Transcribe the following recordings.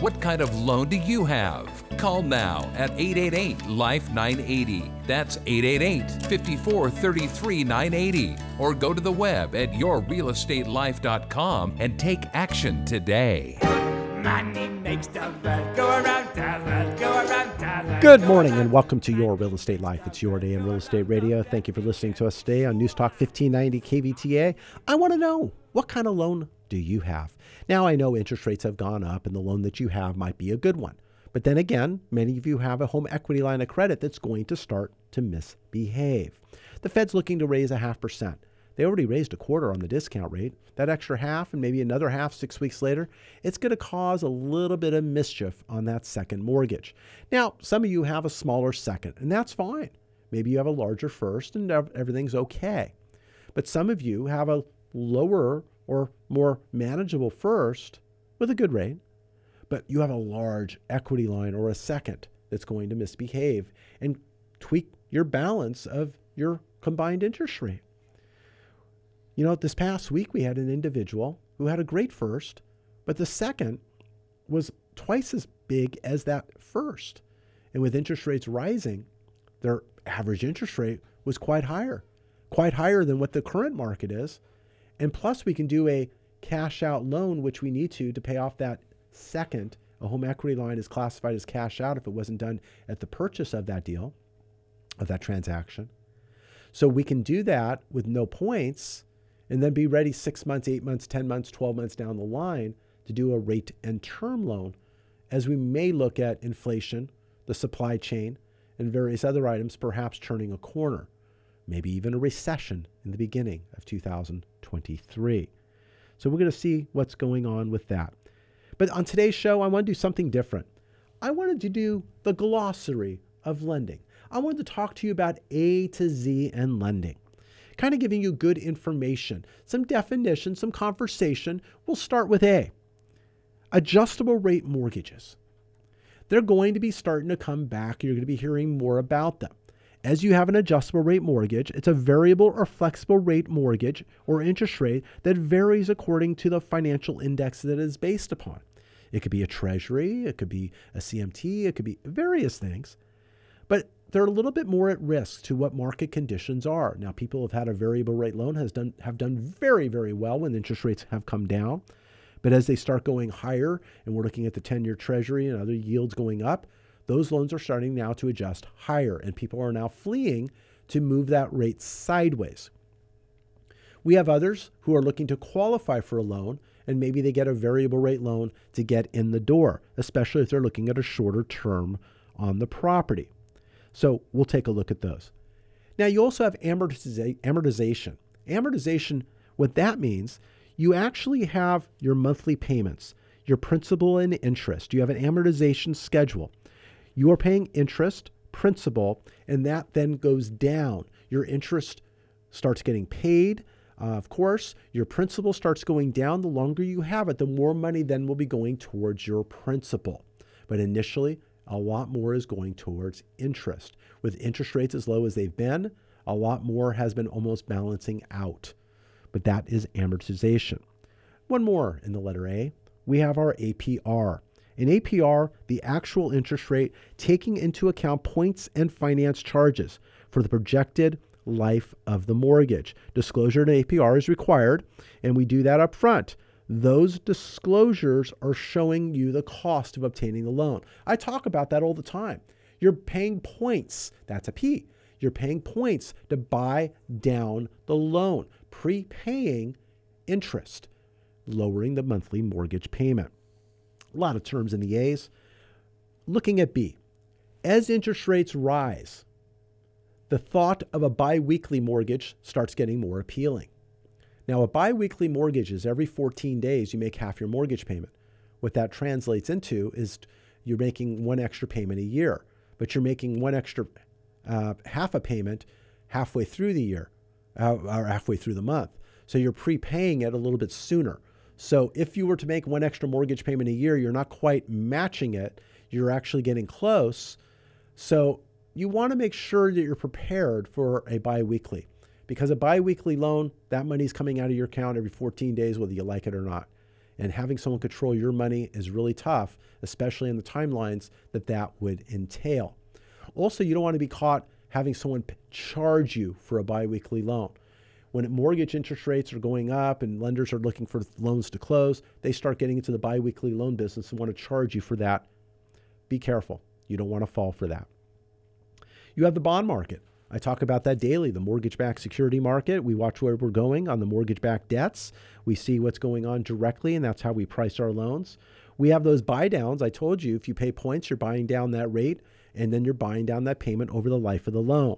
What kind of loan do you have? Call now at 888 Life 980. That's 888 54 33 980. Or go to the web at yourrealestatelife.com and take action today. Money makes the world go around, the world go around, the world Good morning and welcome to Your Real Estate Life. It's your day in real estate radio. Thank you for listening to us today on News Talk 1590 KVTA. I want to know what kind of loan do you have? Now, I know interest rates have gone up and the loan that you have might be a good one. But then again, many of you have a home equity line of credit that's going to start to misbehave. The Fed's looking to raise a half percent. They already raised a quarter on the discount rate. That extra half and maybe another half six weeks later, it's going to cause a little bit of mischief on that second mortgage. Now, some of you have a smaller second, and that's fine. Maybe you have a larger first and everything's okay. But some of you have a lower or more manageable first with a good rate, but you have a large equity line or a second that's going to misbehave and tweak your balance of your combined interest rate. You know, this past week we had an individual who had a great first, but the second was twice as big as that first. And with interest rates rising, their average interest rate was quite higher, quite higher than what the current market is. And plus, we can do a cash out loan, which we need to to pay off that second. A home equity line is classified as cash out if it wasn't done at the purchase of that deal, of that transaction. So we can do that with no points and then be ready six months, eight months, 10 months, 12 months down the line to do a rate and term loan as we may look at inflation, the supply chain, and various other items perhaps turning a corner, maybe even a recession in the beginning of 2023. So we're going to see what's going on with that. But on today's show, I want to do something different. I wanted to do the glossary of lending. I wanted to talk to you about A to Z and lending kind of giving you good information, some definition, some conversation. We'll start with A adjustable rate mortgages. They're going to be starting to come back. You're going to be hearing more about them. As you have an adjustable rate mortgage, it's a variable or flexible rate mortgage or interest rate that varies according to the financial index that it is based upon. It could be a treasury, it could be a CMT, it could be various things. But they're a little bit more at risk to what market conditions are. Now, people have had a variable rate loan has done have done very, very well when interest rates have come down. But as they start going higher, and we're looking at the 10-year treasury and other yields going up, those loans are starting now to adjust higher, and people are now fleeing to move that rate sideways. We have others who are looking to qualify for a loan, and maybe they get a variable rate loan to get in the door, especially if they're looking at a shorter term on the property. So we'll take a look at those. Now, you also have amortiza- amortization. Amortization, what that means, you actually have your monthly payments, your principal and interest. You have an amortization schedule. You are paying interest, principal, and that then goes down. Your interest starts getting paid. Uh, of course, your principal starts going down. The longer you have it, the more money then will be going towards your principal. But initially, a lot more is going towards interest. With interest rates as low as they've been, a lot more has been almost balancing out. But that is amortization. One more in the letter A. We have our APR. In APR, the actual interest rate taking into account points and finance charges for the projected life of the mortgage. Disclosure to APR is required, and we do that up front. Those disclosures are showing you the cost of obtaining the loan. I talk about that all the time. You're paying points, that's a P. You're paying points to buy down the loan, prepaying interest, lowering the monthly mortgage payment. A lot of terms in the A's. Looking at B, as interest rates rise, the thought of a biweekly mortgage starts getting more appealing. Now, a biweekly mortgage is every 14 days you make half your mortgage payment. What that translates into is you're making one extra payment a year, but you're making one extra uh, half a payment halfway through the year uh, or halfway through the month. So you're prepaying it a little bit sooner. So if you were to make one extra mortgage payment a year, you're not quite matching it. You're actually getting close. So you want to make sure that you're prepared for a biweekly because a biweekly loan, that money's coming out of your account every 14 days, whether you like it or not. And having someone control your money is really tough, especially in the timelines that that would entail. Also, you don't want to be caught having someone charge you for a biweekly loan. When mortgage interest rates are going up and lenders are looking for loans to close, they start getting into the biweekly loan business and want to charge you for that. Be careful. You don't want to fall for that. You have the bond market. I talk about that daily, the mortgage backed security market. We watch where we're going on the mortgage backed debts. We see what's going on directly, and that's how we price our loans. We have those buy downs. I told you if you pay points, you're buying down that rate, and then you're buying down that payment over the life of the loan.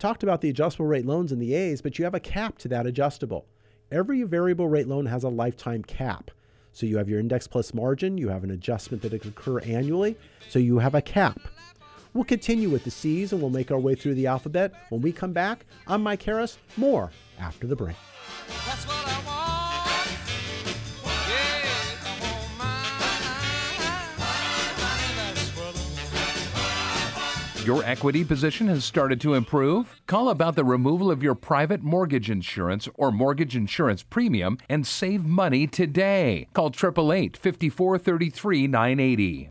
Talked about the adjustable rate loans in the A's, but you have a cap to that adjustable. Every variable rate loan has a lifetime cap. So you have your index plus margin, you have an adjustment that can occur annually, so you have a cap. We'll continue with the C's and we'll make our way through the alphabet. When we come back, I'm Mike Harris. More after the break. Your equity position has started to improve? Call about the removal of your private mortgage insurance or mortgage insurance premium and save money today. Call 888 5433 980.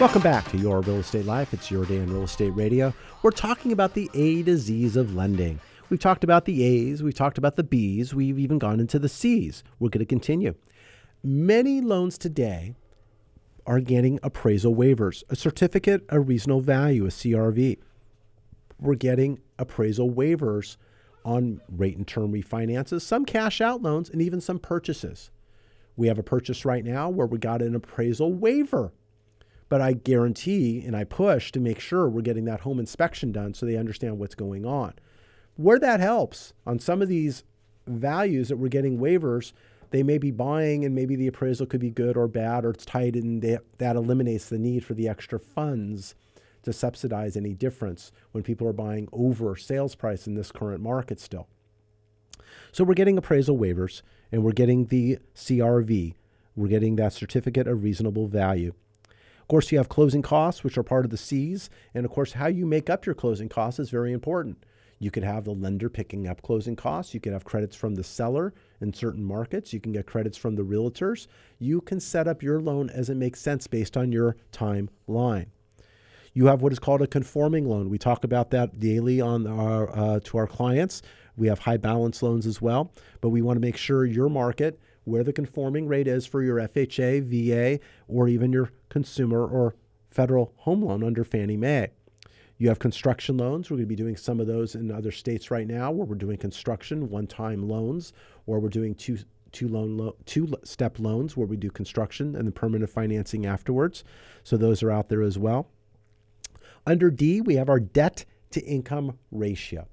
Welcome back to Your Real Estate Life. It's your day in real estate radio. We're talking about the A to Z's of lending. We've talked about the A's, we've talked about the B's, we've even gone into the C's. We're going to continue. Many loans today are getting appraisal waivers, a certificate of reasonable value, a CRV. We're getting appraisal waivers on rate and term refinances, some cash out loans, and even some purchases. We have a purchase right now where we got an appraisal waiver but I guarantee and I push to make sure we're getting that home inspection done so they understand what's going on. Where that helps on some of these values that we're getting waivers, they may be buying and maybe the appraisal could be good or bad or it's tight and they, that eliminates the need for the extra funds to subsidize any difference when people are buying over sales price in this current market still. So we're getting appraisal waivers and we're getting the CRV. We're getting that certificate of reasonable value. Of course, you have closing costs, which are part of the C's. And of course, how you make up your closing costs is very important. You could have the lender picking up closing costs. You could have credits from the seller in certain markets. You can get credits from the realtors. You can set up your loan as it makes sense based on your timeline. You have what is called a conforming loan. We talk about that daily on our uh, to our clients. We have high balance loans as well, but we want to make sure your market where the conforming rate is for your FHA, VA, or even your consumer or federal home loan under Fannie Mae. You have construction loans. We're going to be doing some of those in other states right now where we're doing construction one-time loans or we're doing two two loan lo- two step loans where we do construction and the permanent financing afterwards. So those are out there as well. Under D, we have our debt to income ratio.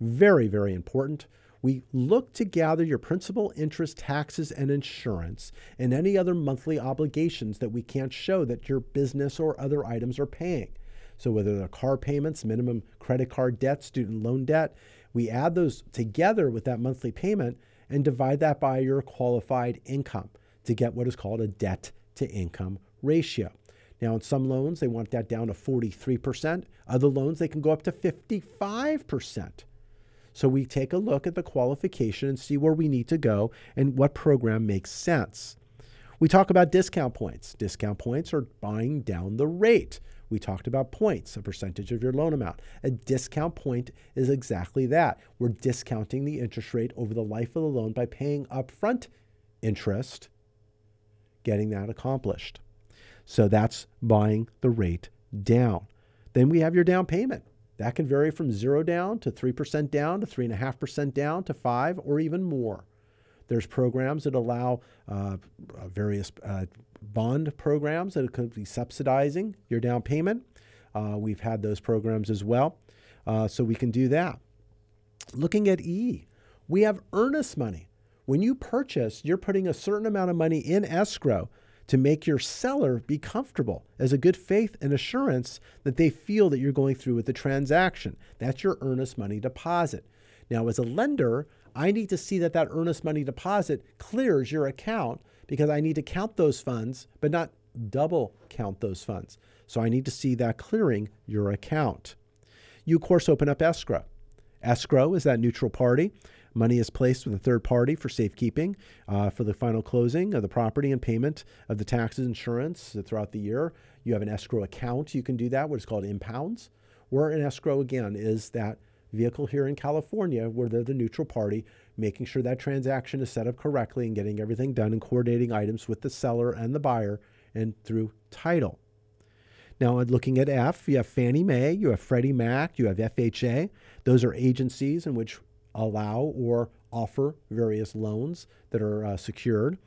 Very, very important. We look to gather your principal, interest, taxes, and insurance, and any other monthly obligations that we can't show that your business or other items are paying. So, whether they're car payments, minimum credit card debt, student loan debt, we add those together with that monthly payment and divide that by your qualified income to get what is called a debt to income ratio. Now, in some loans, they want that down to 43%. Other loans, they can go up to 55%. So we take a look at the qualification and see where we need to go and what program makes sense. We talk about discount points. Discount points are buying down the rate. We talked about points, a percentage of your loan amount. A discount point is exactly that. We're discounting the interest rate over the life of the loan by paying upfront interest, getting that accomplished. So that's buying the rate down. Then we have your down payment. That can vary from zero down to 3% down to 3.5% down to 5 or even more. There's programs that allow uh, uh, various uh, bond programs that could be subsidizing your down payment. Uh, we've had those programs as well. Uh, so we can do that. Looking at E, we have earnest money. When you purchase, you're putting a certain amount of money in escrow to make your seller be comfortable as a good faith and assurance that they feel that you're going through with the transaction. That's your earnest money deposit. Now, as a lender, I need to see that that earnest money deposit clears your account because I need to count those funds, but not double count those funds. So I need to see that clearing your account. You, of course, open up escrow. Escrow is that neutral party. Money is placed with a third party for safekeeping uh, for the final closing of the property and payment of the taxes, insurance throughout the year. You have an escrow account. You can do that, what is called impounds. Where an escrow, again, is that vehicle here in California where they're the neutral party, making sure that transaction is set up correctly and getting everything done and coordinating items with the seller and the buyer and through title. Now, looking at F, you have Fannie Mae, you have Freddie Mac, you have FHA. Those are agencies in which allow or offer various loans that are uh, secured.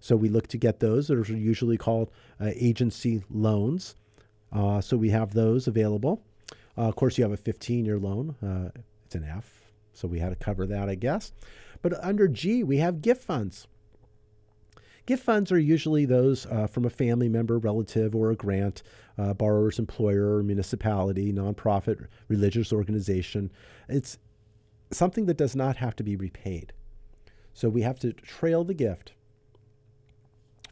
So we look to get those. Those are usually called uh, agency loans. Uh, so we have those available. Uh, of course, you have a 15 year loan. Uh, it's an F. So we had to cover that, I guess. But under G, we have gift funds. Gift funds are usually those uh, from a family member, relative, or a grant, borrower's employer, municipality, nonprofit, religious organization. It's something that does not have to be repaid. So we have to trail the gift.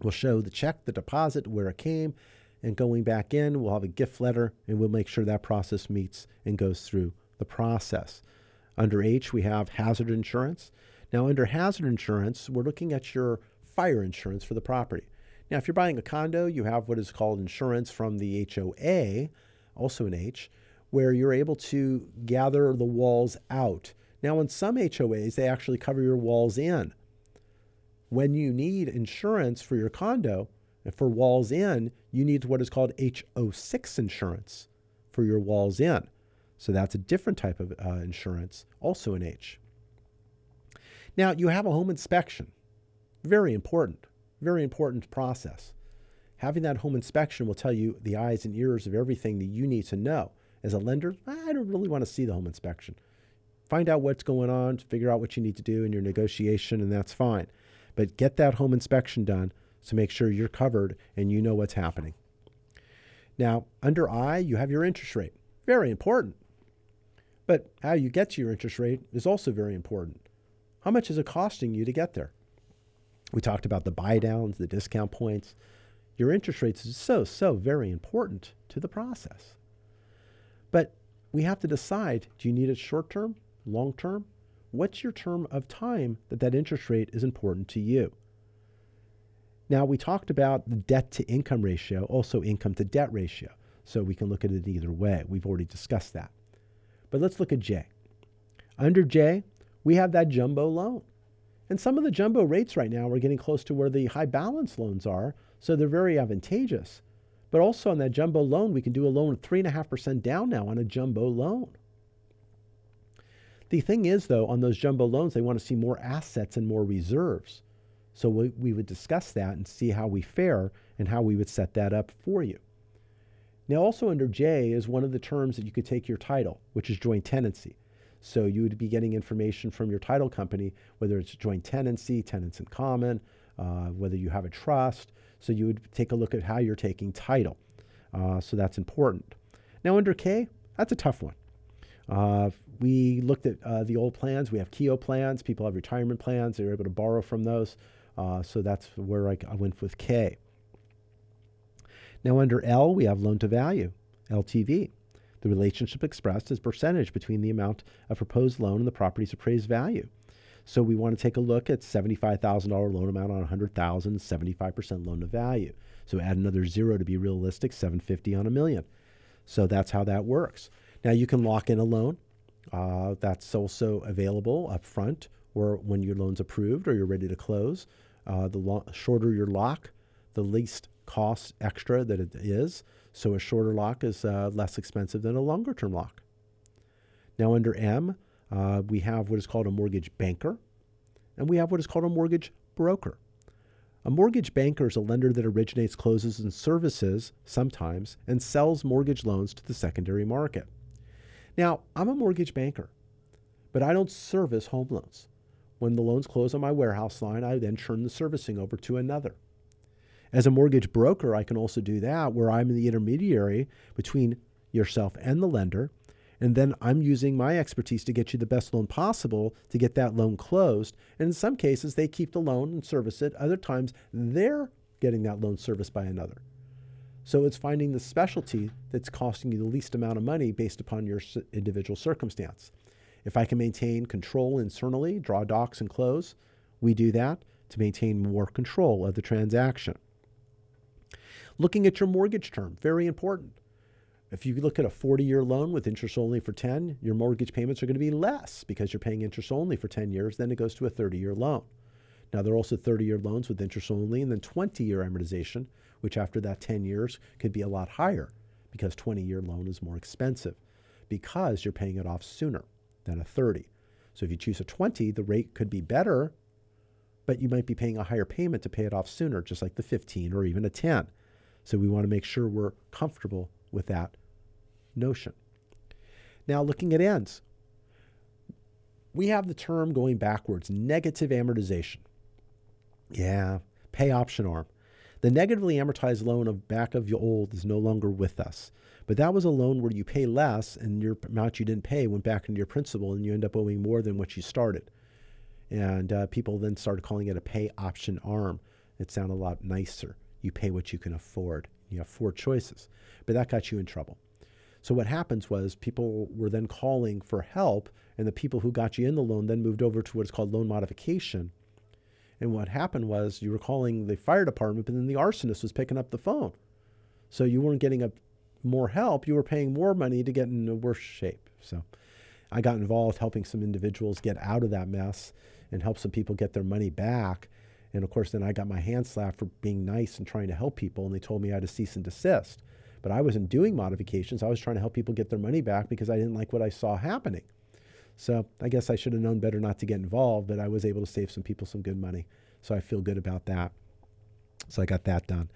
We'll show the check, the deposit, where it came, and going back in, we'll have a gift letter and we'll make sure that process meets and goes through the process. Under H, we have hazard insurance. Now, under hazard insurance, we're looking at your fire insurance for the property. Now, if you're buying a condo, you have what is called insurance from the HOA, also an H, where you're able to gather the walls out now, in some HOAs, they actually cover your walls in. When you need insurance for your condo, for walls in, you need what is called HO6 insurance for your walls in. So that's a different type of uh, insurance, also an H. Now, you have a home inspection. Very important, very important process. Having that home inspection will tell you the eyes and ears of everything that you need to know. As a lender, I don't really want to see the home inspection. Find out what's going on, figure out what you need to do in your negotiation, and that's fine. But get that home inspection done to make sure you're covered and you know what's happening. Now, under I, you have your interest rate. Very important. But how you get to your interest rate is also very important. How much is it costing you to get there? We talked about the buy downs, the discount points. Your interest rates is so, so very important to the process. But we have to decide do you need it short term long term? What's your term of time that that interest rate is important to you? Now, we talked about the debt to income ratio, also income to debt ratio. So we can look at it either way. We've already discussed that. But let's look at J. Under J, we have that jumbo loan. And some of the jumbo rates right now are getting close to where the high balance loans are, so they're very advantageous. But also on that jumbo loan, we can do a loan of 3.5% down now on a jumbo loan. The thing is, though, on those jumbo loans, they want to see more assets and more reserves. So we, we would discuss that and see how we fare and how we would set that up for you. Now, also under J is one of the terms that you could take your title, which is joint tenancy. So you would be getting information from your title company, whether it's joint tenancy, tenants in common, uh, whether you have a trust. So you would take a look at how you're taking title. Uh, so that's important. Now, under K, that's a tough one. Uh, we looked at uh, the old plans. We have Keogh plans. People have retirement plans. They're able to borrow from those. Uh, so that's where I, I, went with K. Now, under L, we have loan to value, LTV. The relationship expressed is percentage between the amount of proposed loan and the property's appraised value. So we want to take a look at $75,000 loan amount on 100,000, 75% loan to value. So add another zero to be realistic, 750 on a million. So that's how that works. Now you can lock in a loan. Uh, that's also available up front or when your loan's approved or you're ready to close. Uh, the lo- shorter your lock, the least cost extra that it is. So a shorter lock is uh, less expensive than a longer term lock. Now under M, uh, we have what is called a mortgage banker, and we have what is called a mortgage broker. A mortgage banker is a lender that originates, closes, and services sometimes and sells mortgage loans to the secondary market. Now, I'm a mortgage banker, but I don't service home loans. When the loans close on my warehouse line, I then turn the servicing over to another. As a mortgage broker, I can also do that where I'm the intermediary between yourself and the lender. And then I'm using my expertise to get you the best loan possible to get that loan closed. And in some cases, they keep the loan and service it. Other times, they're getting that loan serviced by another. So it's finding the specialty that's costing you the least amount of money based upon your individual circumstance. If I can maintain control internally, draw docs and close, we do that to maintain more control of the transaction. Looking at your mortgage term, very important. If you look at a 40 year loan with interest only for 10, your mortgage payments are going to be less because you're paying interest only for 10 years, then it goes to a 30 year loan. Now, there are also 30 year loans with interest only and then 20 year amortization, which after that 10 years could be a lot higher because 20 year loan is more expensive because you're paying it off sooner than a 30. So if you choose a 20, the rate could be better, but you might be paying a higher payment to pay it off sooner, just like the 15 or even a 10. So we want to make sure we're comfortable with that notion. Now, looking at ends, we have the term going backwards negative amortization. Yeah, pay option arm. The negatively amortized loan of back of your old is no longer with us. But that was a loan where you pay less and your amount you didn't pay went back into your principal and you end up owing more than what you started. And uh, people then started calling it a pay option arm. It sounded a lot nicer you pay what you can afford. You have four choices. But that got you in trouble. So what happens was people were then calling for help, and the people who got you in the loan then moved over to what's called loan modification. And what happened was you were calling the fire department, but then the arsonist was picking up the phone. So you weren't getting a more help, you were paying more money to get in a worse shape. So I got involved helping some individuals get out of that mess and help some people get their money back. And of course, then I got my hand slapped for being nice and trying to help people, and they told me I had to cease and desist. But I wasn't doing modifications. I was trying to help people get their money back because I didn't like what I saw happening. So I guess I should have known better not to get involved, but I was able to save some people some good money. So I feel good about that. So I got that done.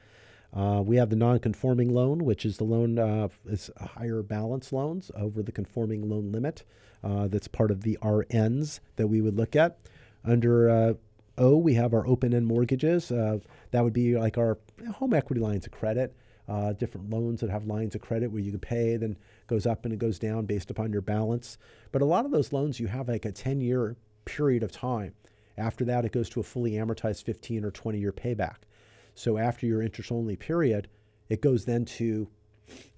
Uh, we have the non-conforming loan, which is the loan uh, is higher balance loans over the conforming loan limit. Uh, that's part of the RNs that we would look at. Under uh, O, we have our open end mortgages. Uh, that would be like our home equity lines of credit, uh, different loans that have lines of credit where you can pay, then goes up and it goes down based upon your balance. But a lot of those loans, you have like a 10 year period of time. After that, it goes to a fully amortized 15 or 20 year payback. So after your interest only period, it goes then to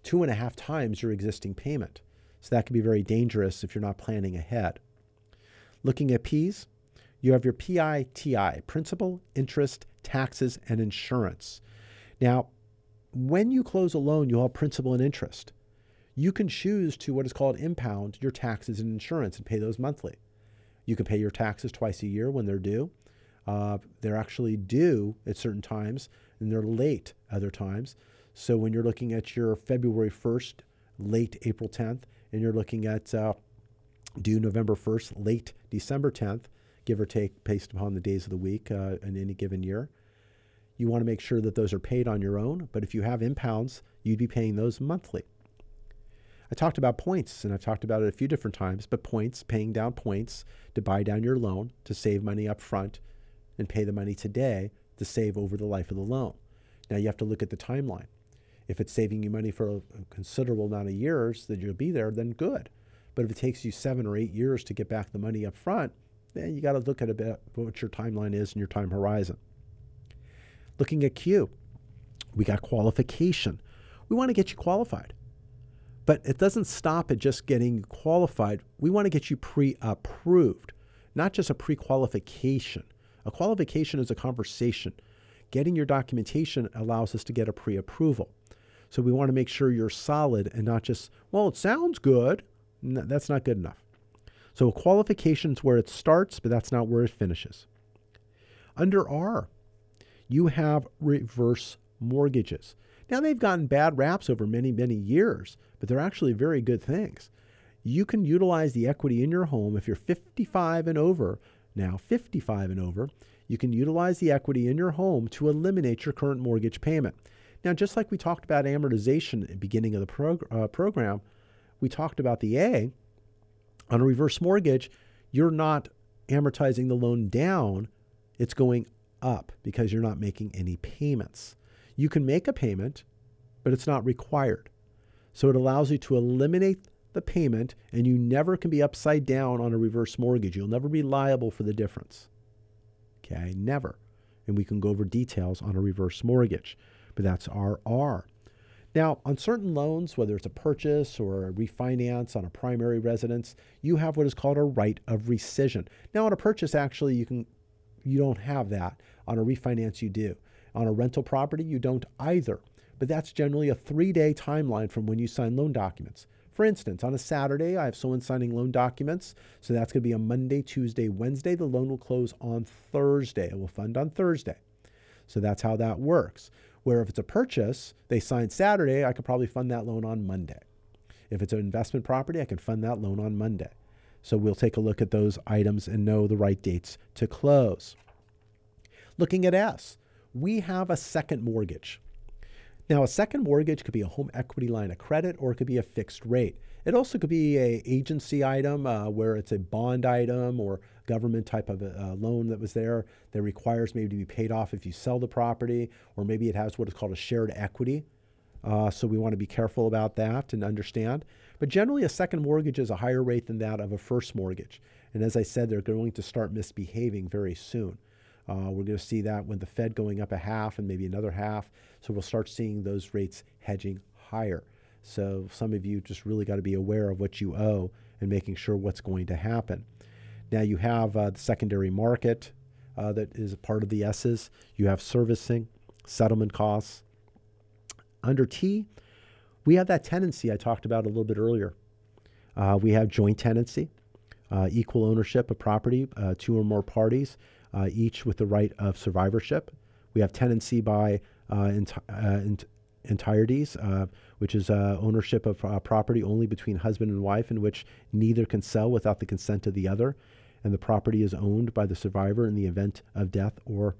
two and a half times your existing payment. So that can be very dangerous if you're not planning ahead. Looking at P's, you have your PITI, principal, interest, taxes, and insurance. Now, when you close a loan, you'll have principal and interest. You can choose to what is called impound your taxes and insurance and pay those monthly. You can pay your taxes twice a year when they're due. Uh, they're actually due at certain times and they're late other times. So when you're looking at your February 1st, late April 10th, and you're looking at uh, due November 1st, late December 10th, give or take based upon the days of the week uh, in any given year. You want to make sure that those are paid on your own, but if you have impounds, you'd be paying those monthly. I talked about points, and I've talked about it a few different times, but points, paying down points to buy down your loan, to save money up front, and pay the money today to save over the life of the loan. Now you have to look at the timeline. If it's saving you money for a considerable amount of years that you'll be there, then good. But if it takes you seven or eight years to get back the money up front, then you got to look at a bit what your timeline is and your time horizon. Looking at Q, we got qualification. We want to get you qualified. But it doesn't stop at just getting qualified. We want to get you pre approved, not just a pre qualification. A qualification is a conversation. Getting your documentation allows us to get a pre approval. So we want to make sure you're solid and not just, well, it sounds good. No, that's not good enough. So a qualification is where it starts, but that's not where it finishes. Under R, you have reverse mortgages. Now, they've gotten bad raps over many, many years, but they're actually very good things. You can utilize the equity in your home if you're 55 and over. Now, 55 and over, you can utilize the equity in your home to eliminate your current mortgage payment. Now, just like we talked about amortization at the beginning of the prog- uh, program, we talked about the A. On a reverse mortgage, you're not amortizing the loan down, it's going up because you're not making any payments. You can make a payment, but it's not required. So it allows you to eliminate the payment, and you never can be upside down on a reverse mortgage. You'll never be liable for the difference. Okay, never. And we can go over details on a reverse mortgage, but that's RR. Now, on certain loans, whether it's a purchase or a refinance on a primary residence, you have what is called a right of rescission. Now, on a purchase, actually, you can you don't have that. On a refinance, you do. On a rental property, you don't either. But that's generally a three day timeline from when you sign loan documents. For instance, on a Saturday, I have someone signing loan documents. So that's going to be a Monday, Tuesday, Wednesday. The loan will close on Thursday. It will fund on Thursday. So that's how that works. Where if it's a purchase, they sign Saturday, I could probably fund that loan on Monday. If it's an investment property, I can fund that loan on Monday. So we'll take a look at those items and know the right dates to close. Looking at S, we have a second mortgage. Now, a second mortgage could be a home equity line of credit or it could be a fixed rate. It also could be a agency item uh, where it's a bond item or government type of a, loan that was there that requires maybe to be paid off if you sell the property, or maybe it has what is called a shared equity. Uh, so we want to be careful about that and understand. But generally, a second mortgage is a higher rate than that of a first mortgage. And as I said, they're going to start misbehaving very soon. Uh, we're going to see that when the Fed going up a half and maybe another half. So we'll start seeing those rates hedging higher. So some of you just really got to be aware of what you owe and making sure what's going to happen. Now you have uh, the secondary market uh, that is a part of the S's. You have servicing, settlement costs. Under T, we have that tenancy I talked about a little bit earlier. Uh, we have joint tenancy, uh, equal ownership of property, uh, two or more parties uh, each with the right of survivorship. We have tenancy by uh, enti- uh, ent- entireties, uh, which is ownership of property only between husband and wife, in which neither can sell without the consent of the other, and the property is owned by the survivor in the event of death or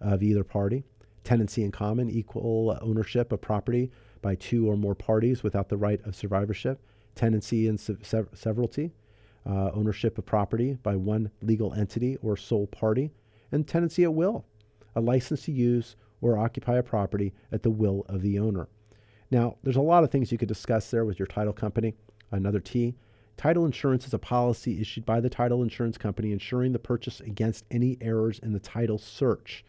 of either party. Tenancy in common, equal ownership of property by two or more parties without the right of survivorship. Tenancy in se- severalty, uh, ownership of property by one legal entity or sole party, and tenancy at will, a license to use or occupy a property at the will of the owner. Now, there's a lot of things you could discuss there with your title company. Another T. Title insurance is a policy issued by the title insurance company insuring the purchase against any errors in the title search.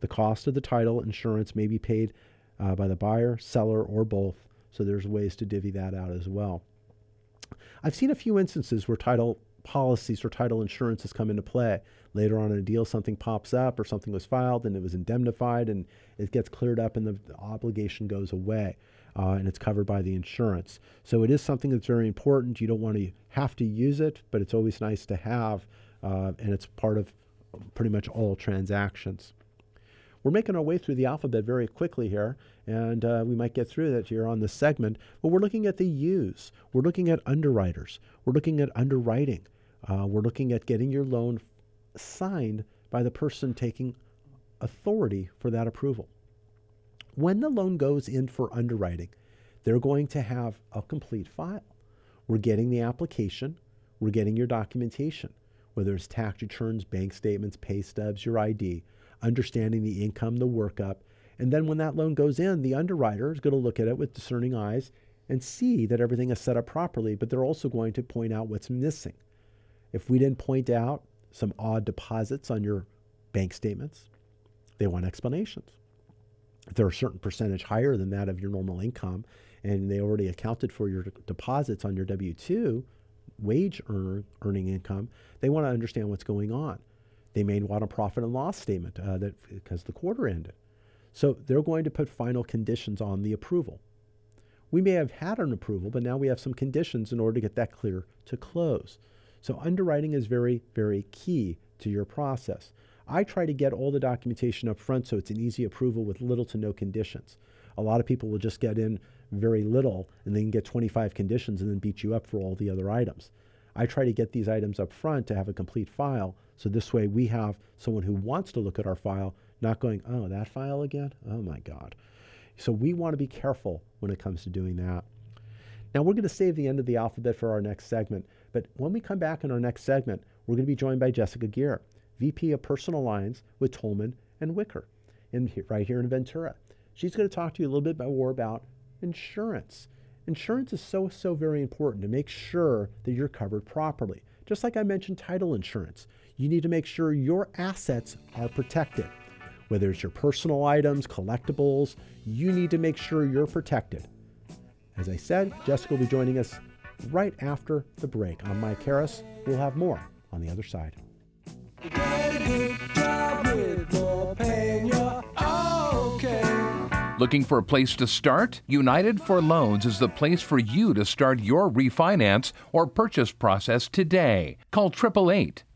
The cost of the title insurance may be paid uh, by the buyer, seller, or both, so there's ways to divvy that out as well. I've seen a few instances where title policies or title insurance has come into play. Later on in a deal, something pops up or something was filed and it was indemnified and it gets cleared up and the, obligation goes away uh, and it's covered by the insurance. So it is something that's very important. You don't want to have to use it, but it's always nice to have uh, and it's part of pretty much all transactions. We're making our way through the alphabet very quickly here, and uh, we might get through that here on this segment. But we're looking at the U's. We're looking at underwriters. We're looking at underwriting. Uh, we're looking at getting your loan signed by the person taking authority for that approval. When the loan goes in for underwriting, they're going to have a complete file. We're getting the application, we're getting your documentation, whether it's tax returns, bank statements, pay stubs, your ID, understanding the income, the workup. And then when that loan goes in, the underwriter is going to look at it with discerning eyes and see that everything is set up properly, but they're also going to point out what's missing. If we didn't point out some odd deposits on your bank statements, they want explanations. If they're a certain percentage higher than that of your normal income, and they already accounted for your deposits on your W 2 wage earning income, they want to understand what's going on. They may want a profit and loss statement uh, that because the quarter ended. So they're going to put final conditions on the approval. We may have had an approval, but now we have some conditions in order to get that clear to close. So underwriting is very, very key to your process. I try to get all the documentation up front so it's an easy approval with little to no conditions. A lot of people will just get in very little and they can get 25 conditions and then beat you up for all the other items. I try to get these items up front to have a complete file so this way we have someone who wants to look at our file not going, oh, that file again? Oh my God. So we want to be careful when it comes to doing that. Now we're going to save the end of the alphabet for our next segment, but when we come back in our next segment, we're going to be joined by Jessica Gear, VP of Personal Lines with Tolman and Wiker, in, right here in Ventura. She's going to talk to you a little bit more about insurance. Insurance is so, so very important to make sure that you're covered properly. Just like I mentioned title insurance, you need to make sure your assets are protected. Whether it's your personal items, collectibles, you need to make sure you're protected. As I said, Jessica will be joining us right after the break. I'm Mike Harris. We'll have more on the other side. Looking for a place to start? United for Loans is the place for you to start your refinance or purchase process today. Call 888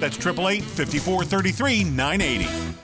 That's 888 54 33 980.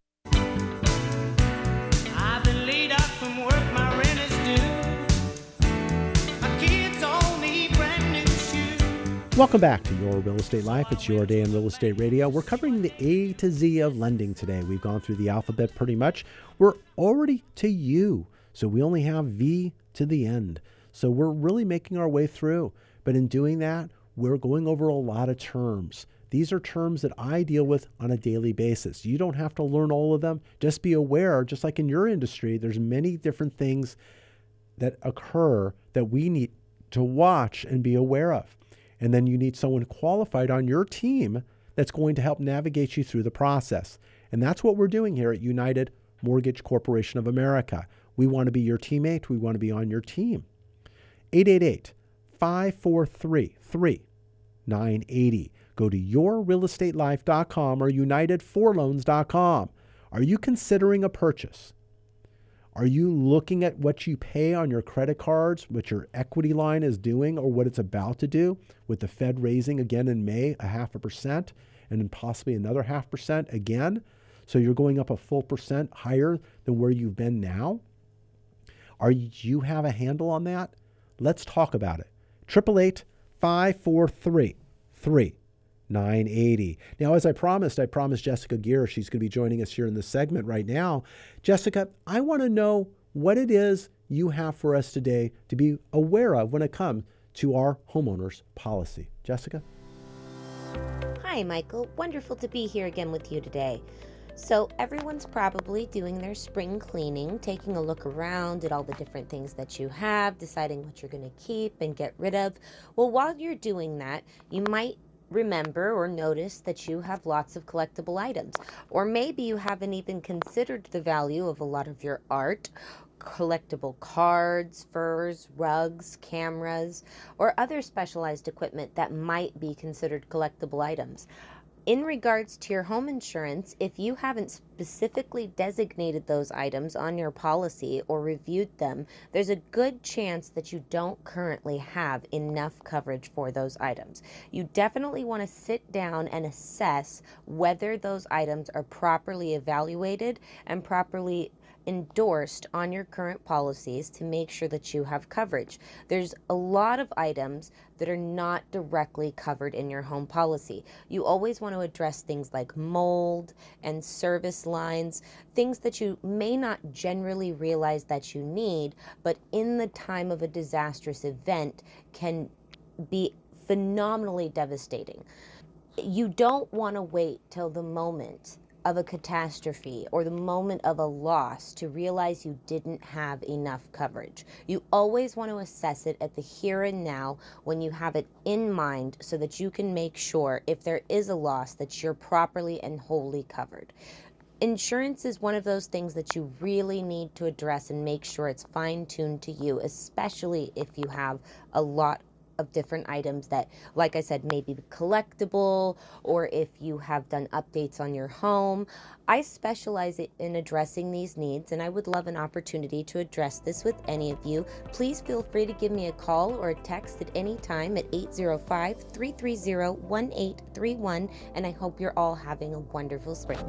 Welcome back to Your Real Estate Life. It's your day in real estate radio. We're covering the A to Z of lending today. We've gone through the alphabet pretty much. We're already to U. So we only have V to the end. So we're really making our way through. But in doing that, we're going over a lot of terms. These are terms that I deal with on a daily basis. You don't have to learn all of them. Just be aware, just like in your industry, there's many different things that occur that we need to watch and be aware of. And then you need someone qualified on your team that's going to help navigate you through the process. And that's what we're doing here at United Mortgage Corporation of America. We want to be your teammate, we want to be on your team. 888 543 3980. Go to yourrealestatelife.com or unitedforloans.com. Are you considering a purchase? Are you looking at what you pay on your credit cards, what your equity line is doing, or what it's about to do with the Fed raising again in May a half a percent and then possibly another half percent again? So you're going up a full percent higher than where you've been now? Are you, you have a handle on that? Let's talk about it. 888 543 3980. Now, as I promised, I promised Jessica Gear, she's going to be joining us here in this segment right now. Jessica, I want to know what it is you have for us today to be aware of when it comes to our homeowners policy. Jessica? Hi, Michael. Wonderful to be here again with you today. So, everyone's probably doing their spring cleaning, taking a look around at all the different things that you have, deciding what you're going to keep and get rid of. Well, while you're doing that, you might remember or notice that you have lots of collectible items. Or maybe you haven't even considered the value of a lot of your art, collectible cards, furs, rugs, cameras, or other specialized equipment that might be considered collectible items. In regards to your home insurance, if you haven't specifically designated those items on your policy or reviewed them, there's a good chance that you don't currently have enough coverage for those items. You definitely want to sit down and assess whether those items are properly evaluated and properly endorsed on your current policies to make sure that you have coverage. There's a lot of items that are not directly covered in your home policy. You always want to address things like mold and service lines, things that you may not generally realize that you need, but in the time of a disastrous event can be phenomenally devastating. You don't want to wait till the moment of a catastrophe or the moment of a loss to realize you didn't have enough coverage. You always want to assess it at the here and now when you have it in mind so that you can make sure if there is a loss that you're properly and wholly covered. Insurance is one of those things that you really need to address and make sure it's fine tuned to you, especially if you have a lot of different items that, like I said, may be collectible or if you have done updates on your home. I specialize in addressing these needs and I would love an opportunity to address this with any of you. Please feel free to give me a call or a text at any time at 805 330 1831 and I hope you're all having a wonderful spring.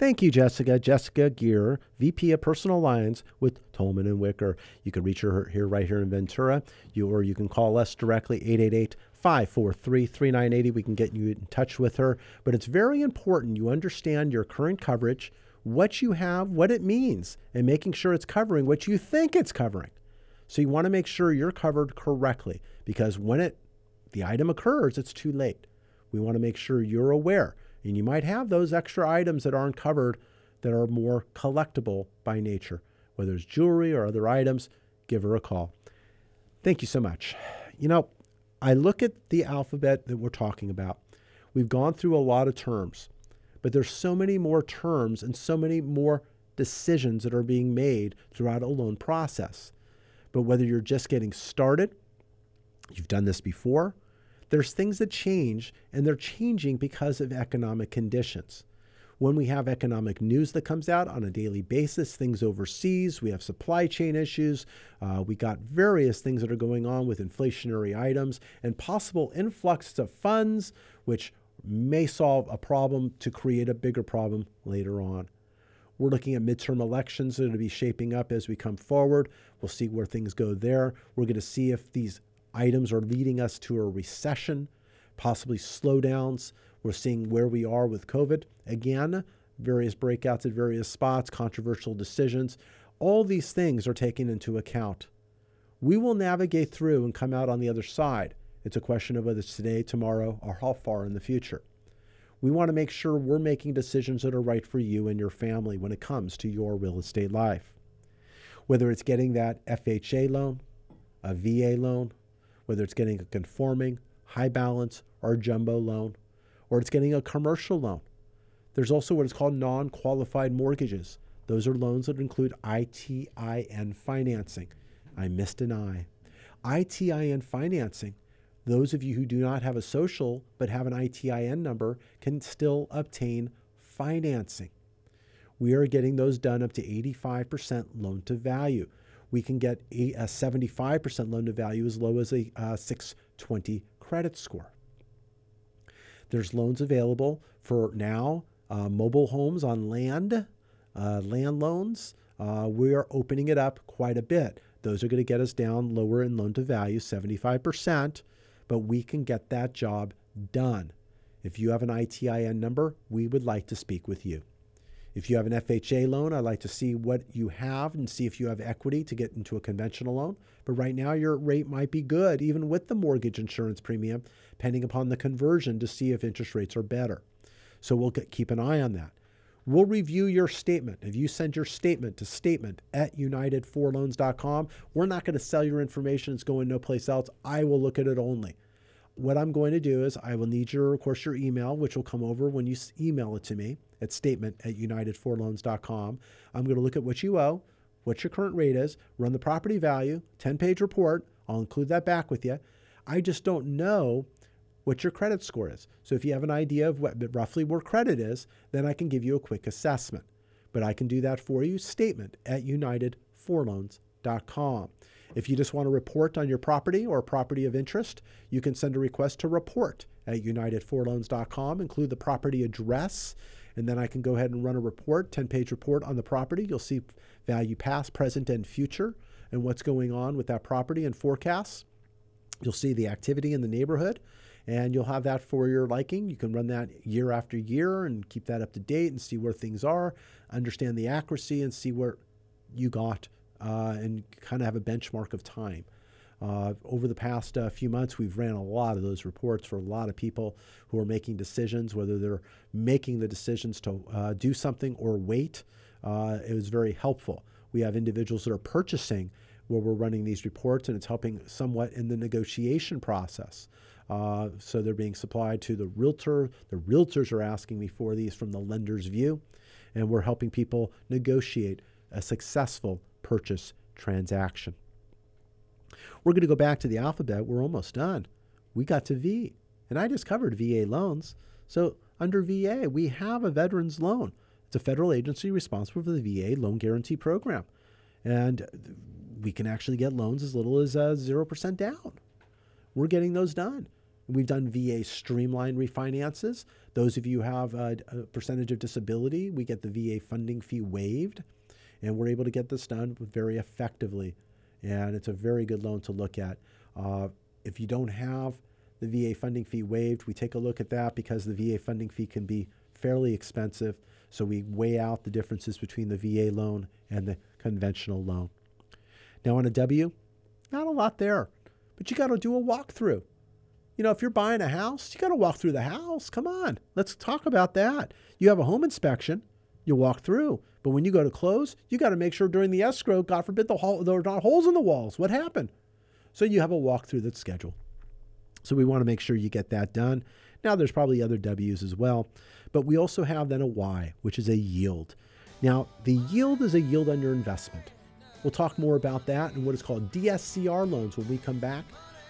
Thank you, Jessica. Jessica Gear, VP of Personal Lines with Tolman and Wiker. You can reach her here right here in Ventura, you or you can call us directly 888 543 3980. We can get you in touch with her. But it's very important you understand your current coverage, what you have, what it means, and making sure it's covering what you think it's covering. So you want to make sure you're covered correctly because when it the item occurs, it's too late. We want to make sure you're aware and you might have those extra items that aren't covered that are more collectible by nature. Whether it's jewelry or other items, give her a call. Thank you so much. You know, I look at the alphabet that we're talking about. We've gone through a lot of terms, but there's so many more terms and so many more decisions that are being made throughout a loan process. But whether you're just getting started, you've done this before, there's things that change, and they're changing because of economic conditions. When we have economic news that comes out on a daily basis, things overseas, we have supply chain issues, uh, we got various things that are going on with inflationary items and possible influx of funds, which may solve a problem to create a bigger problem later on. We're looking at midterm elections that are to be shaping up as we come forward. We'll see where things go there. We're going to see if these items are leading us to a recession, possibly slowdowns. We're seeing where we are with COVID. Again, various breakouts at various spots, controversial decisions. All these things are taken into account. We will navigate through and come out on the other side. It's a question of whether it's today, tomorrow, or how far in the future. We want to make sure we're making decisions that are right for you and your family when it comes to your real estate life. Whether it's getting that FHA loan, a VA loan, whether it's getting a conforming, high balance, or jumbo loan, or it's getting a commercial loan. There's also what is called non qualified mortgages. Those are loans that include ITIN financing. I missed an I. ITIN financing, those of you who do not have a social but have an ITIN number can still obtain financing. We are getting those done up to 85% loan to value we can get a, a 75% loan to value as low as a, a 620 credit score. There's loans available for now uh, mobile homes on land, uh, land loans. Uh, we are opening it up quite a bit. Those are going to get us down lower in loan to value, 75%, but we can get that job done. If you have an ITIN number, we would like to speak with you. If you have an FHA loan, I'd like to see what you have and see if you have equity to get into a conventional loan. But right now, your rate might be good, even with the mortgage insurance premium, depending upon the conversion to see if interest rates are better. So we'll keep an eye on that. We'll review your statement. If you send your statement to statement at united4loans.com, we're not going to sell your information. It's going no place else. I will look at it only. What I'm going to do is I will need your, of course, your email, which will come over when you email it to me at statement at united4loans.com. I'm going to look at what you owe, what your current rate is, run the property value, 10 page report. I'll include that back with you. I just don't know what your credit score is. So if you have an idea of what roughly where credit is, then I can give you a quick assessment. But I can do that for you. Statement at united4loans.com. If you just want to report on your property or property of interest, you can send a request to report at united4loans.com, include the property address, and then I can go ahead and run a report, 10 page report on the property. You'll see value past, present, and future, and what's going on with that property and forecasts. You'll see the activity in the neighborhood, and you'll have that for your liking. You can run that year after year and keep that up to date and see where things are, understand the accuracy, and see where you got, uh, and kind of have a benchmark of time. Uh, over the past uh, few months, we've ran a lot of those reports for a lot of people who are making decisions, whether they're making the decisions to uh, do something or wait. Uh, it was very helpful. We have individuals that are purchasing where we're running these reports, and it's helping somewhat in the negotiation process. Uh, so they're being supplied to the realtor. The realtors are asking me for these from the lender's view, and we're helping people negotiate a successful purchase transaction. We're going to go back to the alphabet. We're almost done. We got to V, and I just covered VA loans. So under VA, we have a veterans loan. It's a federal agency responsible for the VA loan guarantee program. And we can actually get loans as little as uh, 0% down. We're getting those done. We've done VA streamline refinances. Those of you have a, a percentage of disability, we get the VA funding fee waived, and we're able to get this done very effectively. And it's a very good loan to look at. Uh, if you don't have the VA funding fee waived, we take a look at that because the VA funding fee can be fairly expensive. So we weigh out the differences between the VA loan and the conventional loan. Now on a W, not a lot there, but you got to do a walkthrough. You know, if you're buying a house, you got to walk through the house. Come on, let's talk about that. You have a home inspection, you walk through, but when you go to close, you got to make sure during the escrow, God forbid, the hole, there are not holes in the walls. What happened? So you have a walkthrough that's scheduled. So we want to make sure you get that done. Now there's probably other W's as well, but we also have then a Y, which is a yield. Now the yield is a yield on your investment. We'll talk more about that and what is called DSCR loans when we come back.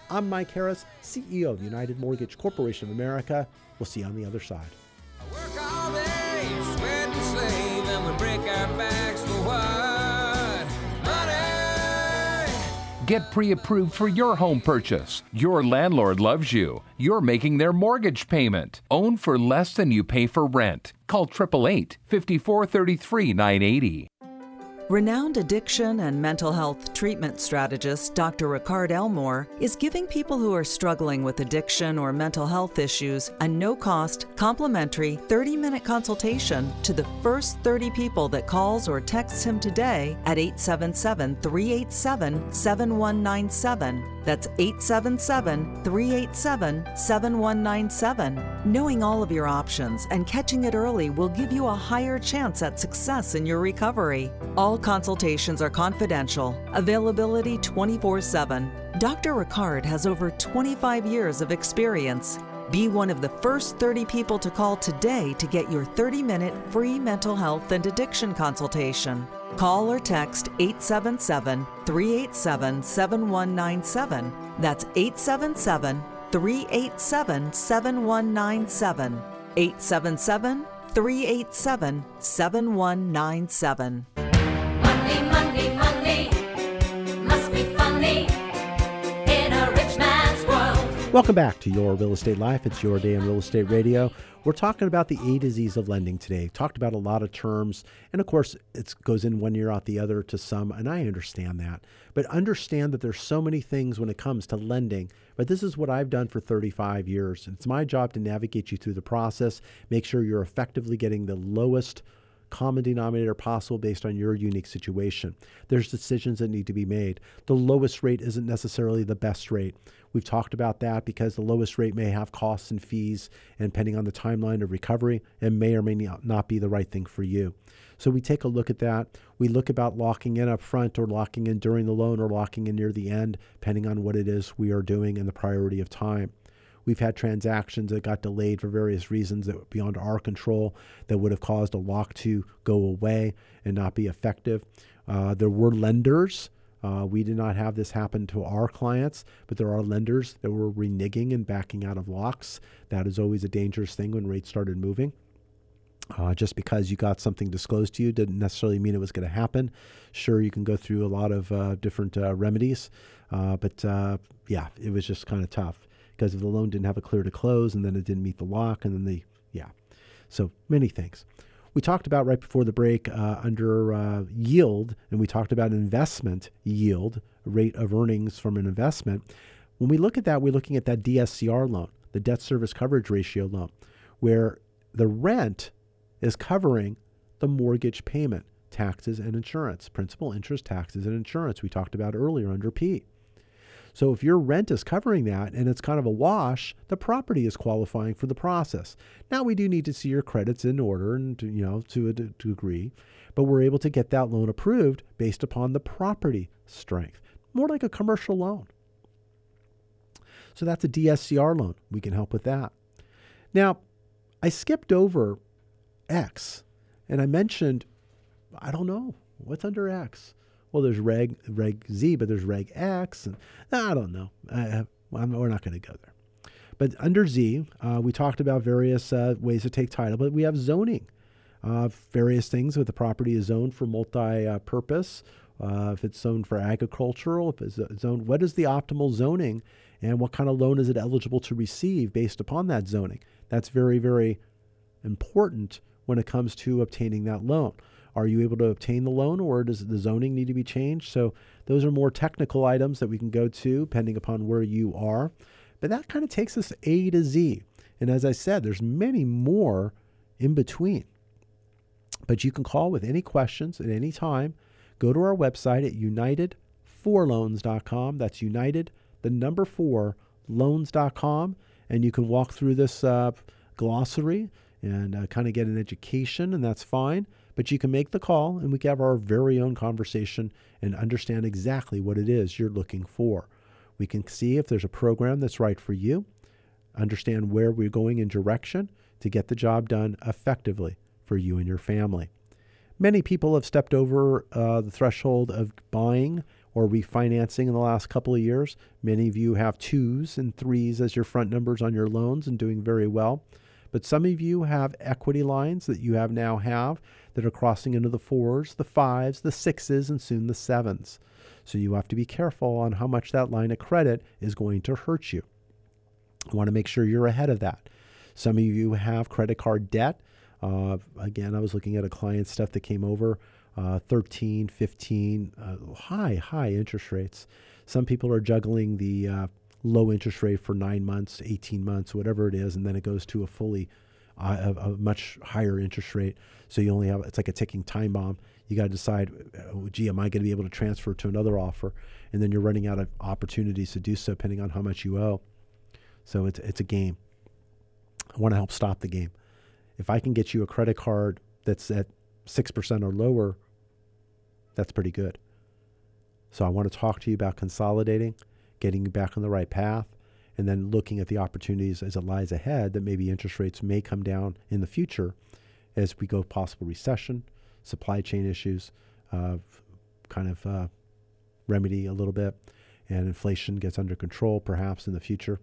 I'm Mike Harris, CEO of United Mortgage Corporation of America. We'll see you on the other side. For what? Money! Get pre approved for your home purchase. Your landlord loves you. You're making their mortgage payment. Own for less than you pay for rent. Call 888 5433 980. Renowned addiction and mental health treatment strategist Dr. Ricard Elmore is giving people who are struggling with addiction or mental health issues a no cost, complimentary 30 minute consultation to the first 30 people that calls or texts him today at 877 387 7197. That's 877 387 7197. Knowing all of your options and catching it early will give you a higher chance at success in your recovery. All consultations are confidential, availability 24 7. Dr. Ricard has over 25 years of experience. Be one of the first 30 people to call today to get your 30 minute free mental health and addiction consultation. Call or text 877 387 7197. That's 877 387 7197. 877 387 7197. Welcome back to Your Real Estate Life. It's your day in real estate radio. We're talking about the A to Z's of lending today. Talked about a lot of terms, and of course, it goes in one ear out the other to some, and I understand that. But understand that there's so many things when it comes to lending. But this is what I've done for 35 years, and it's my job to navigate you through the process, make sure you're effectively getting the lowest common denominator possible based on your unique situation. There's decisions that need to be made. The lowest rate isn't necessarily the best rate. We've talked about that because the lowest rate may have costs and fees, and depending on the timeline of recovery, it may or may not be the right thing for you. So we take a look at that. We look about locking in up front or locking in during the loan or locking in near the end, depending on what it is we are doing and the priority of time. We've had transactions that got delayed for various reasons that were beyond our control that would have caused a lock to go away and not be effective. Uh, there were lenders. Uh, we did not have this happen to our clients, but there are lenders that were reneging and backing out of locks. That is always a dangerous thing when rates started moving. Uh, just because you got something disclosed to you didn't necessarily mean it was going to happen. Sure, you can go through a lot of uh, different uh, remedies, uh, but uh, yeah, it was just kind of tough because if the loan didn't have a clear to close, and then it didn't meet the lock, and then the yeah, so many things. We talked about right before the break uh, under yield, and we talked about investment yield, rate of earnings from an investment. When we look at that, we're looking at that DSCR loan, the debt service coverage ratio loan, where the rent is covering the mortgage payment, taxes and insurance, principal, interest, taxes, and insurance we talked about earlier under P. So if your rent is covering that and it's kind of a wash, the property is qualifying for the process. Now we do need to see your credits in order and to, you know to a degree, but we're able to get that loan approved based upon the property strength, more like a commercial loan. So that's a DSCR loan. We can help with that. Now, I skipped over X. And I mentioned, I don't know, what's under X? Well, there's Reg, Reg Z, but there's Reg X. And I don't know. I, we're not going to go there. But under Z, uh, we talked about various uh, ways to take title, but we have zoning. Uh, various things if the property is zoned for multi-purpose, uh, if it's zoned for agricultural, if it's zoned, what is the optimal zoning, and what kind of loan is it eligible to receive based upon that zoning? That's very, very important when it comes to obtaining that loan. Are you able to obtain the loan or does the zoning need to be changed? So, those are more technical items that we can go to depending upon where you are. But that kind of takes us A to Z. And as I said, there's many more in between. But you can call with any questions at any time. Go to our website at united4loans.com. That's united, the number four, loans.com. And you can walk through this uh, glossary and uh, kind of get an education, and that's fine. But you can make the call, and we can have our very own conversation and understand exactly what it is you're looking for. We can see if there's a program that's right for you, understand where we're going in direction to get the job done effectively for you and your family. Many people have stepped over uh, the threshold of buying or refinancing in the last couple of years. Many of you have twos and threes as your front numbers on your loans and doing very well. But some of you have equity lines that you have now have that are crossing into the fours, the fives, the sixes, and soon the sevens. So you have to be careful on how much that line of credit is going to hurt you. I want to make sure you're ahead of that. Some of you have credit card debt. Uh, again, I was looking at a client stuff that came over uh, 13, 15, uh, high, high interest rates. Some people are juggling the uh, low interest rate for nine months, 18 months, whatever it is, and then it goes to a fully, uh, a, a, much higher interest rate. So you only have, it's like a ticking time bomb. You got to decide, oh, gee, am I going to be able to transfer to another offer? And then you're running out of opportunities to do so depending on how much you owe. So it's, it's a game. I want to help stop the game. If I can get you a credit card that's at 6% or lower, that's pretty good. So I want to talk to you about consolidating getting back on the right path, and then looking at the opportunities as it lies ahead that maybe interest rates may come down in the future as we go possible recession, supply chain issues, uh, kind of uh, remedy a little bit, and inflation gets under control perhaps in the future.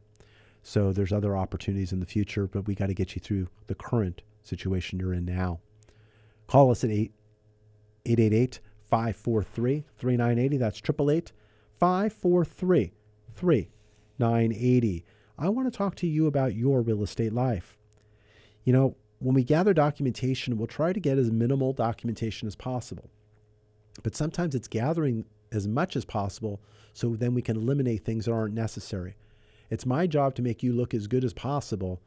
So there's other opportunities in the future, but we got to get you through the current situation you're in now. Call us at 8 888 543 3980. That's 888 543 980. I want to talk to you about your real estate life. You know, when we gather documentation, we'll try to get as minimal documentation as possible. But sometimes it's gathering as much as possible so then we can eliminate things that aren't necessary. It's my job to make you look as good as possible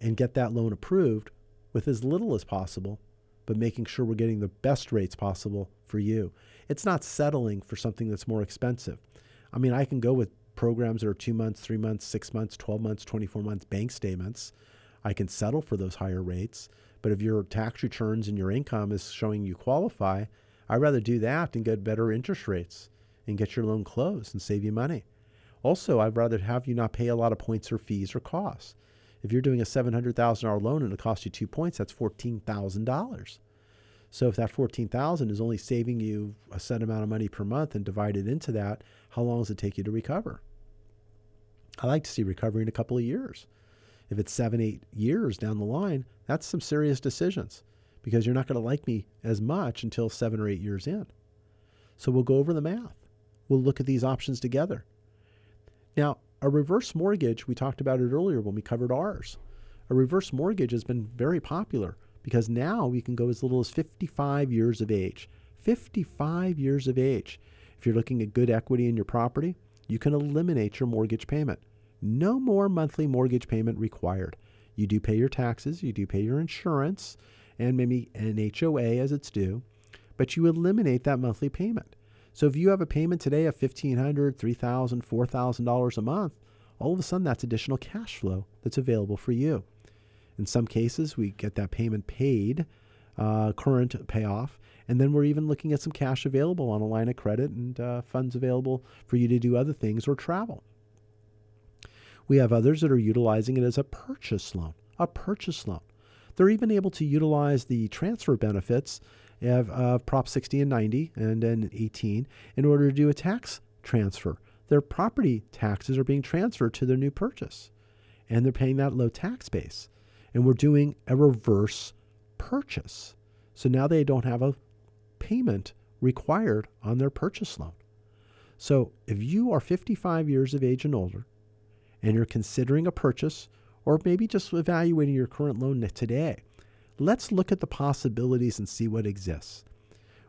and get that loan approved with as little as possible but making sure we're getting the best rates possible for you. It's not settling for something that's more expensive. I mean, I can go with programs that are two months, three months, six months, 12 months, 24 months bank statements. I can settle for those higher rates. But if your tax returns and your income is showing you qualify, I'd rather do that and get better interest rates and get your loan closed and save you money. Also, I'd rather have you not pay a lot of points or fees or costs. If you're doing a $700,000 loan and it costs you two points, that's $14,000. So if that 14,000 is only saving you a set amount of money per month and divided into that, how long does it take you to recover? I like to see recovery in a couple of years. If it's seven, eight years down the line, that's some serious decisions because you're not going to like me as much until seven or eight years in. So we'll go over the math. We'll look at these options together. Now, a reverse mortgage, we talked about it earlier when we covered ours. A reverse mortgage has been very popular because now we can go as little as 55 years of age. 55 years of age. If you're looking at good equity in your property, you can eliminate your mortgage payment. No more monthly mortgage payment required. You do pay your taxes, you do pay your insurance, and maybe an HOA as it's due, but you eliminate that monthly payment. So if you have a payment today of $1,500, $3,000, $4,000 a month, all of a sudden that's additional cash flow that's available for you. In some cases, we get that payment paid, uh, current payoff, and then we're even looking at some cash available on a line of credit and uh, funds available for you to do other things or travel. We have others that are utilizing it as a purchase loan, a purchase loan. They're even able to utilize the transfer benefits of, Prop 60 and 90 and then 18 in order to do a tax transfer. Their property taxes are being transferred to their new purchase, and they're paying that low tax base. And we're doing a reverse purchase. So now they don't have a payment required on their purchase loan. So if you are 55 years of age and older, and you're considering a purchase, or maybe just evaluating your current loan today, let's look at the possibilities and see what exists.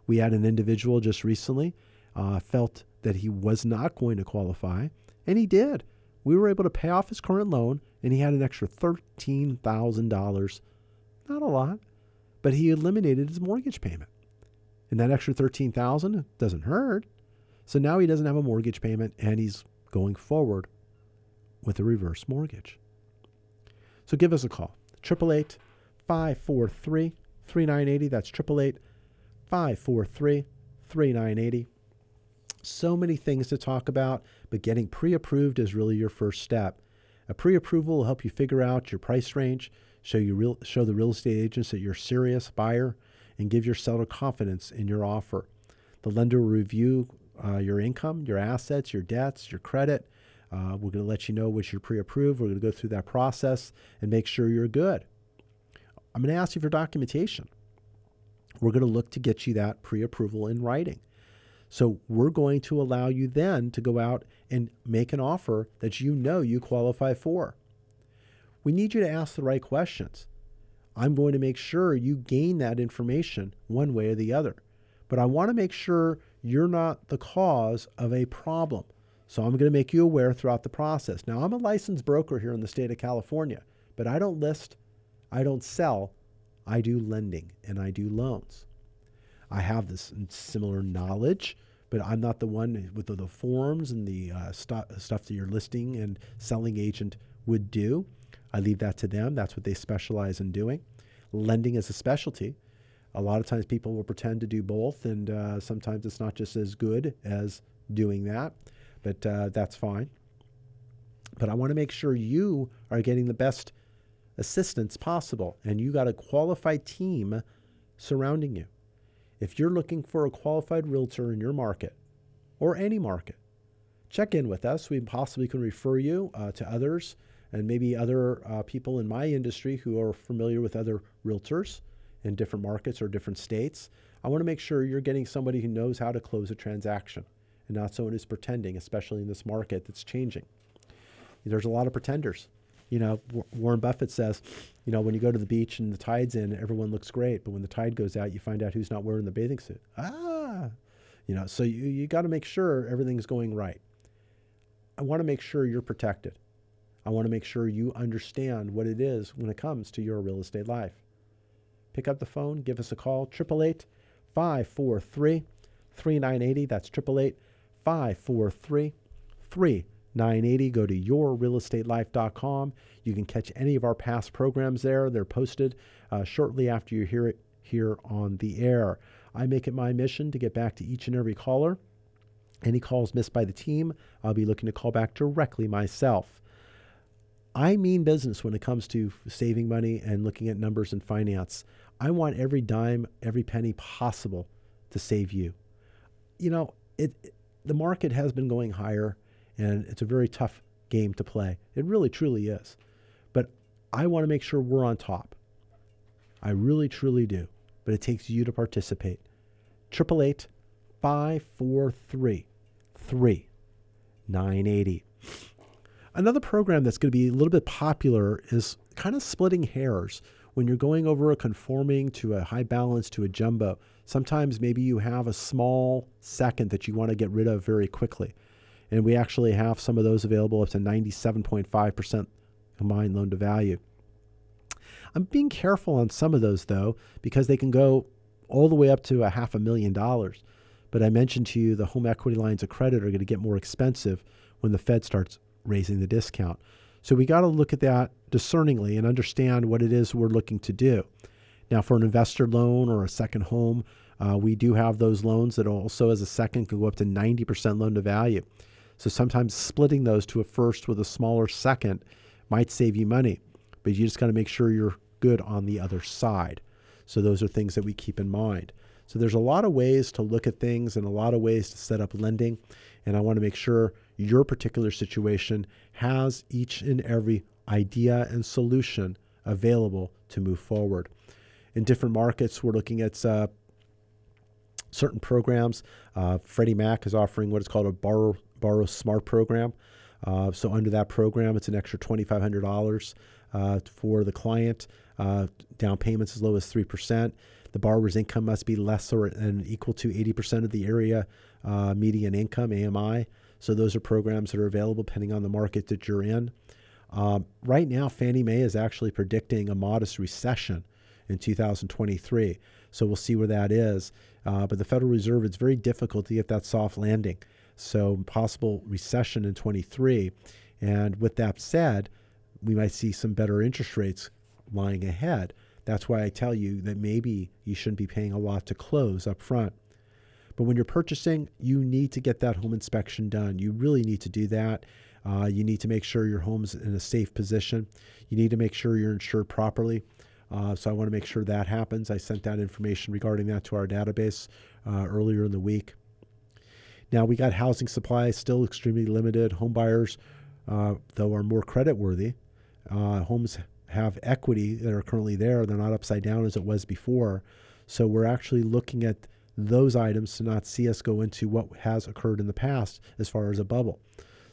We had an individual just recently uh, felt that he was not going to qualify, and he did. We were able to pay off his current loan, and he had an extra $13,000. Not a lot, but he eliminated his mortgage payment. And that extra 13,000 doesn't hurt. So now he doesn't have a mortgage payment, and he's going forward with a reverse mortgage. So give us a call. 888 543 3980. That's 888 543 3980. So many things to talk about, but getting pre approved is really your first step. A pre approval will help you figure out your price range, show, you real, show the real estate agents that you're a serious buyer, and give your seller confidence in your offer. The lender will review uh, your income, your assets, your debts, your credit. Uh, we're going to let you know which you're pre approved. We're going to go through that process and make sure you're good. I'm going to ask you for documentation. We're going to look to get you that pre approval in writing. So we're going to allow you then to go out and make an offer that you know you qualify for. We need you to ask the right questions. I'm going to make sure you gain that information one way or the other. But I want to make sure you're not the cause of a problem. So I'm going to make you aware throughout the process. Now, I'm a licensed broker here in the state of California, but I don't list, I don't sell, I do lending and I do loans. I have this similar knowledge, but I'm not the one with the, the forms and the uh, stu- stuff that your listing and selling agent would do. I leave that to them. That's what they specialize in doing. Lending is a specialty. A lot of times people will pretend to do both, and uh, sometimes it's not just as good as doing that, but uh, that's fine. But I want to make sure you are getting the best assistance possible, and you got a qualified team surrounding you. If you're looking for a qualified realtor in your market or any market, check in with us. We possibly can refer you uh, to others and maybe other uh, people in my industry who are familiar with other realtors in different markets or different states. I want to make sure you're getting somebody who knows how to close a transaction and not someone who's pretending, especially in this market that's changing. There's a lot of pretenders. You know, Warren Buffett says, you know, when you go to the beach and the tide's in, everyone looks great, but when the tide goes out, you find out who's not wearing the bathing suit. Ah, you know, so you, you got to make sure everything's going right. I want to make sure you're protected. I want to make sure you understand what it is when it comes to your real estate life. pick up the phone, give us a call, 888 543 3980. That's 888 543 3980. Go to yourrealestatelife.com. You can catch any of our past programs there. They're posted uh, shortly after you hear it here on the air. I make it my mission to get back to each and every caller. Any calls missed by the team, I'll be looking to call back directly myself. I mean business when it comes to saving money and looking at numbers and finance. I want every dime, every penny possible to save you. You know, it, it- the market has been going higher and it's a very tough game to play. It really truly is. But I want to make sure we're on top. I really truly do. But it takes you to participate. 888 543 3980. Another program that's going to be a little bit popular is kind of splitting hairs. When you're going over a conforming to a high balance to a jumbo, sometimes maybe you have a small second that you want to get rid of very quickly. And we actually have some of those available up to 97.5% combined loan to value. I'm being careful on some of those though, because they can go all the way up to a half a million dollars. But I mentioned to you the home equity lines of credit are going to get more expensive when the Fed starts raising the discount. So we got to look at that discerningly and understand what it is we're looking to do. Now, for an investor loan or a second home, uh, we do have those loans that also, as a second, can go up to 90% loan to value. So sometimes splitting those to a first with a smaller second might save you money, but you just got to make sure you're good on the other side. So those are things that we keep in mind. So there's a lot of ways to look at things and a lot of ways to set up lending. And I want to make sure your particular situation has each and every idea and solution available to move forward. In different markets, we're looking at uh, certain programs. Uh, Freddie Mac is offering what is called a borrow borrow smart program. Uh, so under that program, it's an extra twenty five hundred dollars uh, for the client. Uh, down payments as low as three percent. The borrower's income must be less or and equal to eighty percent of the area uh, median income (AMI). So those are programs that are available depending on the market that you're in. Um, right now, Fannie Mae is actually predicting a modest recession in 2023. So we'll see where that is. Uh, but the Federal Reserve, it's very difficult to get that soft landing. So possible recession in 23. And with that said, we might see some better interest rates lying ahead. That's why I tell you that maybe you shouldn't be paying a lot to close up front. But when you're purchasing, you need to get that home inspection done. You really need to do that. Uh, you need to make sure your home's in a safe position. You need to make sure you're insured properly. Uh, so I want to make sure that happens. I sent that information regarding that to our database uh, earlier in the week. Now we got housing supply still extremely limited. Home buyers, uh, though, are more credit worthy. Uh, homes have equity that are currently there. They're not upside down as it was before. So we're actually looking at those items to not see us go into what has occurred in the past as far as a bubble.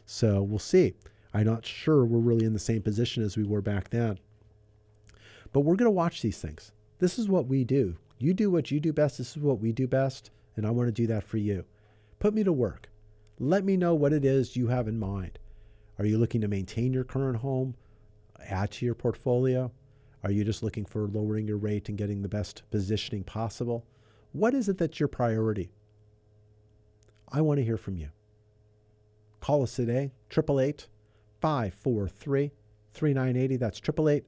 So we'll see. I'm not sure we're really in the same position as we were back then. But we're going to watch these things. This is what we do. You do what you do best. This is what we do best. And I want to do that for you. Put me to work. Let me know what it is you have in mind. Are you looking to maintain your current home, add to your portfolio? Are you just looking for lowering your rate and getting the best positioning possible? What is it that's your priority? I want to hear from you. Call us today, 888 543 3980. That's 888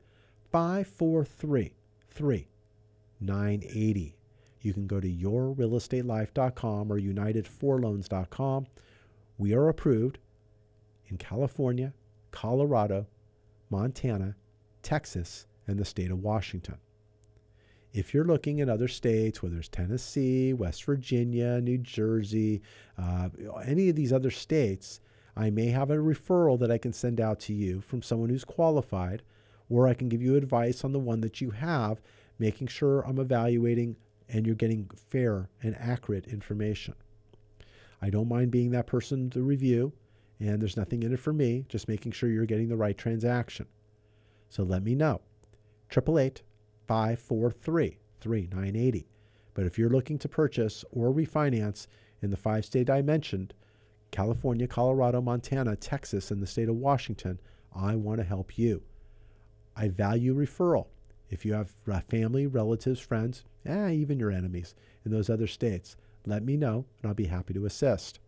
543 3980. You can go to yourrealestatelife.com or united4loans.com. We are approved in California, Colorado, Montana, Texas, and the state of Washington. If you're looking in other states, whether it's Tennessee, West Virginia, New Jersey, uh, any of these other states, I may have a referral that I can send out to you from someone who's qualified, or I can give you advice on the one that you have, making sure I'm evaluating and you're getting fair and accurate information. I don't mind being that person to review, and there's nothing in it for me, just making sure you're getting the right transaction. So let me know. 888 543 3980. But if you're looking to purchase or refinance in the five state I mentioned California, Colorado, Montana, Texas, and the state of Washington I want to help you. I value referral. if you have uh, family, relatives, friends, eh, even your enemies in those other states, let me know and I'll be happy to assist.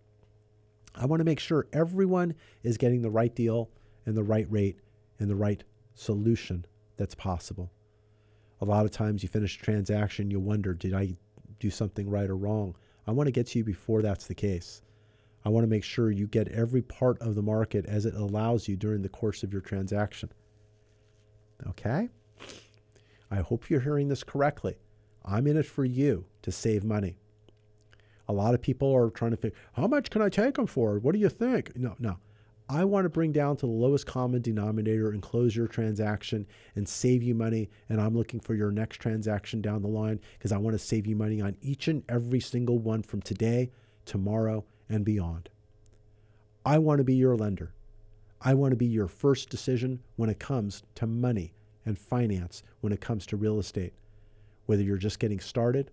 I want to make sure everyone is getting the right deal and the right rate and the right solution that's possible. A lot of times you finish a transaction, you wonder, did I do something right or wrong? I want to get to you before that's the case. I want to make sure you get every part of the market as it allows you during the course of your transaction. Okay? I hope you're hearing this correctly. I'm in it for you to save money. A lot of people are trying to think, how much can I take them for? What do you think? No, no. I want to bring down to the lowest common denominator and close your transaction and save you money. And I'm looking for your next transaction down the line because I want to save you money on each and every single one from today, tomorrow, and beyond. I want to be your lender. I want to be your first decision when it comes to money and finance, when it comes to real estate. Whether you're just getting started,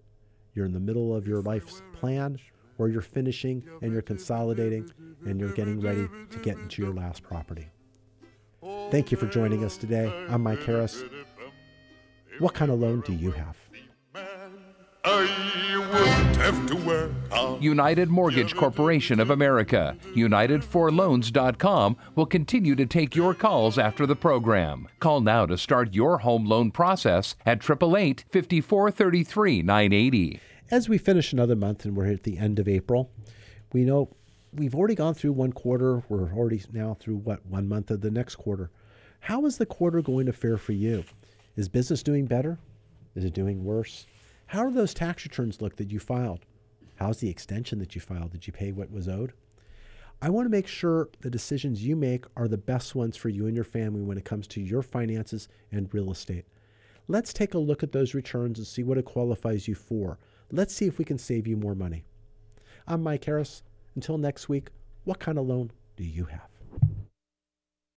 you're in the middle of your life's plan, or you're finishing and you're consolidating and you're getting ready to get into your last property. Thank you for joining us today. I'm Mike Harris. What kind of loan do you have? United Mortgage Corporation of America, United4Loans.com will continue to take your calls after the program. Call now to start your home loan process at 888 5433 980. As we finish another month and we're at the end of April, we know we've already gone through one quarter. We're already now through what, one month of the next quarter. How is the quarter going to fare for you? Is business doing better? Is it doing worse? How do those tax returns look that you filed? How's the extension that you filed? Did you pay what was owed? I want to make sure the decisions you make are the best ones for you and your family when it comes to your finances and real estate. Let's take a look at those returns and see what it qualifies you for. Let's see if we can save you more money. I'm Mike Harris. Until next week, what kind of loan do you have?